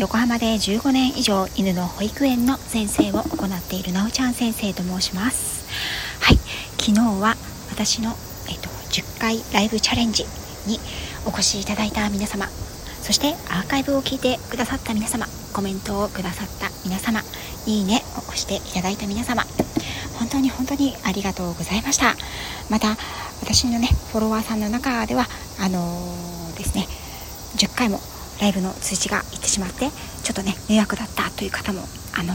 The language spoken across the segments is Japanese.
横浜で15年以上犬の保育園の先生を行っているなおちゃん先生と申します。はい。昨日は私の、えっと、10回ライブチャレンジにお越しいただいた皆様そしてアーカイブを聞いてくださった皆様コメントをくださった皆様いいねを押していただいた皆様本当に本当にありがとうございました。また私のねフォロワーさんの中ではあのー、ですね10回もライブの通知がいってしまってちょっとね迷惑だったという方もあの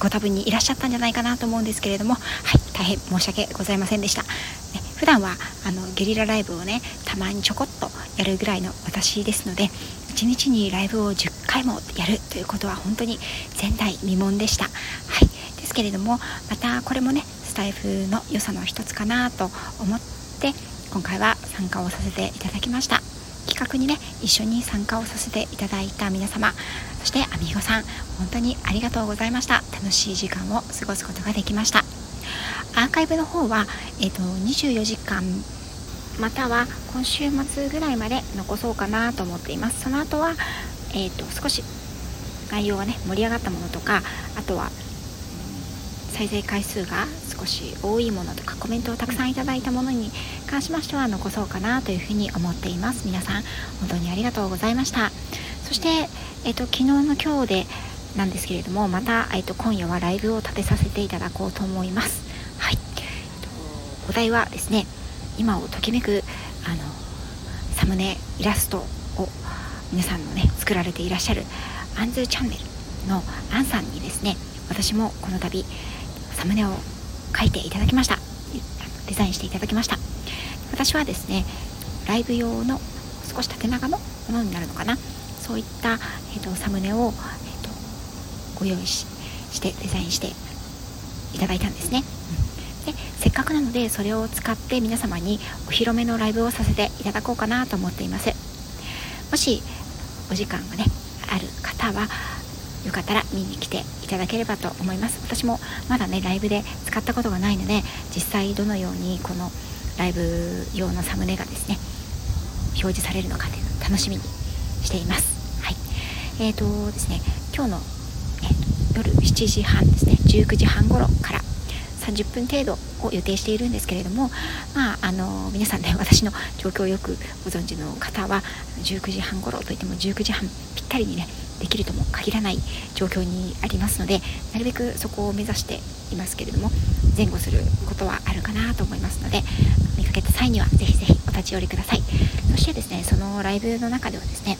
ご多分にいらっしゃったんじゃないかなと思うんですけれどもはい大変申し訳ございませんでした、ね、普段はあのゲリラライブをねたまにちょこっとやるぐらいの私ですので1日にライブを10回もやるということは本当に前代未聞でした。はいですけれどもまたこれもねスタイフの良さの一つかなと思って今回は参加をさせていただきました。企画にね一緒に参加をさせていただいた皆様そしてアミーゴさん本当にありがとうございました。楽しい時間を過ごすことができました。アーカイブの方は、えーと、24時間または今週末ぐらいまで残そうかなと思っています。その後は、えーと少し内容がね盛り上がったものとかあとは再生回数が少し多いものとかコメントをたくさんいただいたものに関しましては残そうかなというふうに思っています。皆さん本当にありがとうございました。そして、えっと、昨日の今日でなんですけれどもまた、えっと、今夜はライブを立てさせていただこうと思います。はい、えっと、お題はですね今をときめくあのサムネイラストを皆さんのね作られていらっしゃるアンズチャンネルのアンさんにですね私もこの度サムネを書いていただきました。デザインしていただきました。私はですねライブ用の少し縦長のものになるのかな。そういった、えーと、サムネを、えーと、ご用意してデザインしていただいたんですね、うん、でせっかくなのでそれを使って皆様にお披露目のライブをさせていただこうかなと思っています。もしお時間がねある方はよかったら見に来ていただければと思います。私もまだねライブで使ったことがないので実際どのようにこのライブ用のサムネがですね表示されるのかというのを楽しみにしています。はい。えーとですね今日の、え夜7時半ですね19時半頃から30分程度を予定しているんですけれども、まあ、あの皆さんね 私の状況をよくご存知の方は19時半頃といっても19時半ぴったりにねできるとも限らない状況にありますのでなるべくそこを目指していますけれども前後することはあるかなと思いますので見かけた際にはぜひぜひお立ち寄りください。そしてですねそのライブの中ではですね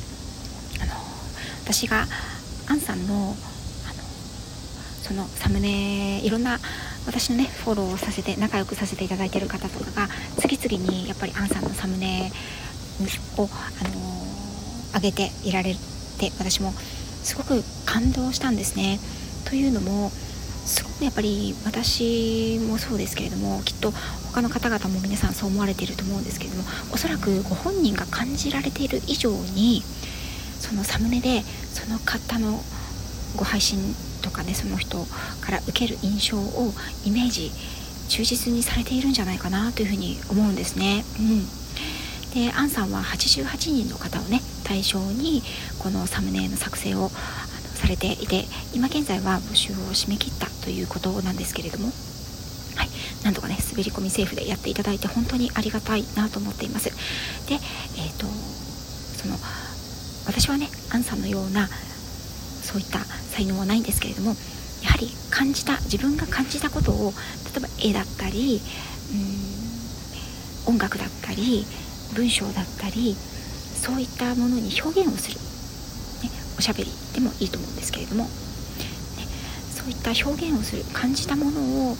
あの私がアンさんのあのそのサムネいろんな私のねフォローをさせて仲良くさせていただいてる方とかが次々にやっぱりアンさんのサムネを、あの上げていられて私もすごく感動したんですね。というのもすごくやっぱり私もそうですけれどもきっと他の方々も皆さんそう思われていると思うんですけれどもおそらくご本人が感じられている以上にそのサムネでその方のご配信とかねその人から受ける印象をイメージ忠実にされているんじゃないかなというふうに思うんですね。うんでアンさんは88人の方をね対象にこのサムネの作成をされていて今現在は募集を締め切ったということなんですけれども。はい、なんとかね滑り込みセーフでやっていただいて本当にありがたいなと思っています。でえっ、ー、とその私はねアンさんのようなそういった才能はないんですけれどもやはり感じた自分が感じたことを例えば絵だったりうん音楽だったり文章だったりそういったものに表現をする、ね、おしゃべりでもいいと思うんですけれども、ね、そういった表現をする感じたものを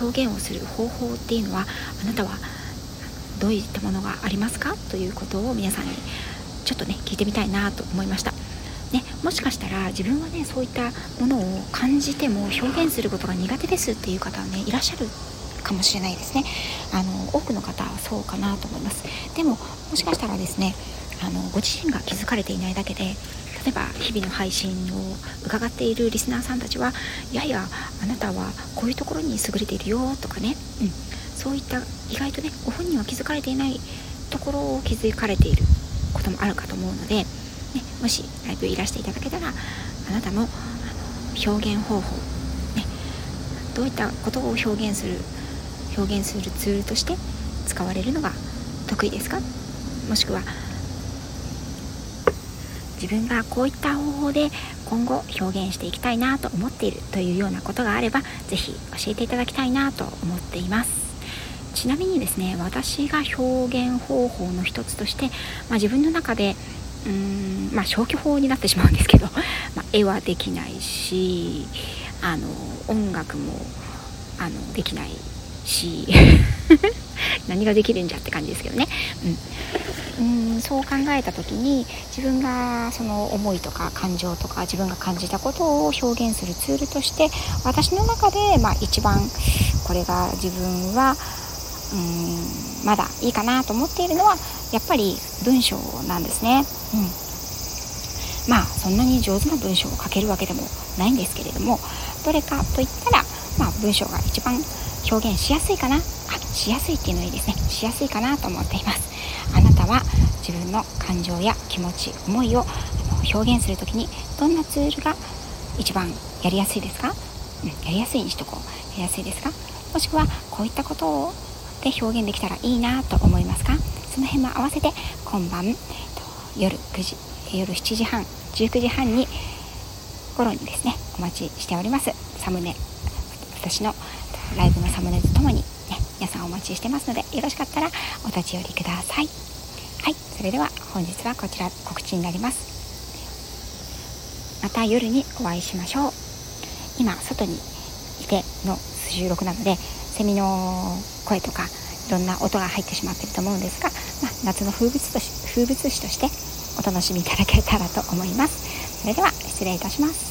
表現をする方法っていうのはあなたはどういったものがありますか？ということを皆さんにちょっとね聞いてみたいなと思いました。ね、もしかしたら自分はねそういったものを感じても表現することが苦手ですっていう方はねいらっしゃるかもしれないですね。あの多くの方はそうかなと思います。でももしかしたらですねあのご自身が気づかれていないだけで例えば日々の配信を伺っているリスナーさんたちはいやいやあなたはこういうところに優れているよとかね、うん、そういった意外とねご本人は気づかれていないところを気づかれていることもあるかと思うのでね、もしライブいらしていただけたらあなたの表現方法、ね、どういったことを表現する表現するツールとして使われるのが得意ですか？もしくは自分がこういった方法で今後表現していきたいなと思っているというようなことがあれば是非教えていただきたいなと思っています。ちなみにですね私が表現方法の一つとして、まあ、自分の中でうーんまあ消去法になってしまうんですけど、まあ、絵はできないしあの音楽もあのできないし。何ができるんじゃって感じですけどね、うん、うんそう考えた時に自分がその思いとか感情とか自分が感じたことを表現するツールとして私の中で、まあ、一番これが自分はうんまだいいかなと思っているのはやっぱり文章なんですね。うん、まあそんなに上手な文章を書けるわけでもないんですけれどもどれかといったら、まあ、文章が一番表現しやすいかな？あしやすいっていうのいいですね。しやすいかなと思っています。あなたは自分の感情や気持ち思いを表現する時にどんなツールが一番やりやすいですか、うん、やりやすいにしとこう。やりやすいですか？もしくはこういったことをで表現できたらいいなと思いますか？その辺も合わせて今晩夜9時夜7時半19時半に頃にですねお待ちしております。サムネ私のライブのサムネとともに、ね、皆さんお待ちしてますのでよろしかったらお立ち寄りください。はいそれでは本日はこちら告知になります。また夜にお会いしましょう。今外にいての収録なのでセミの声とかいろんな音が入ってしまっていると思うんですが、まあ、夏の風物詩とし風物詩としてお楽しみいただけたらと思います。それでは失礼いたします。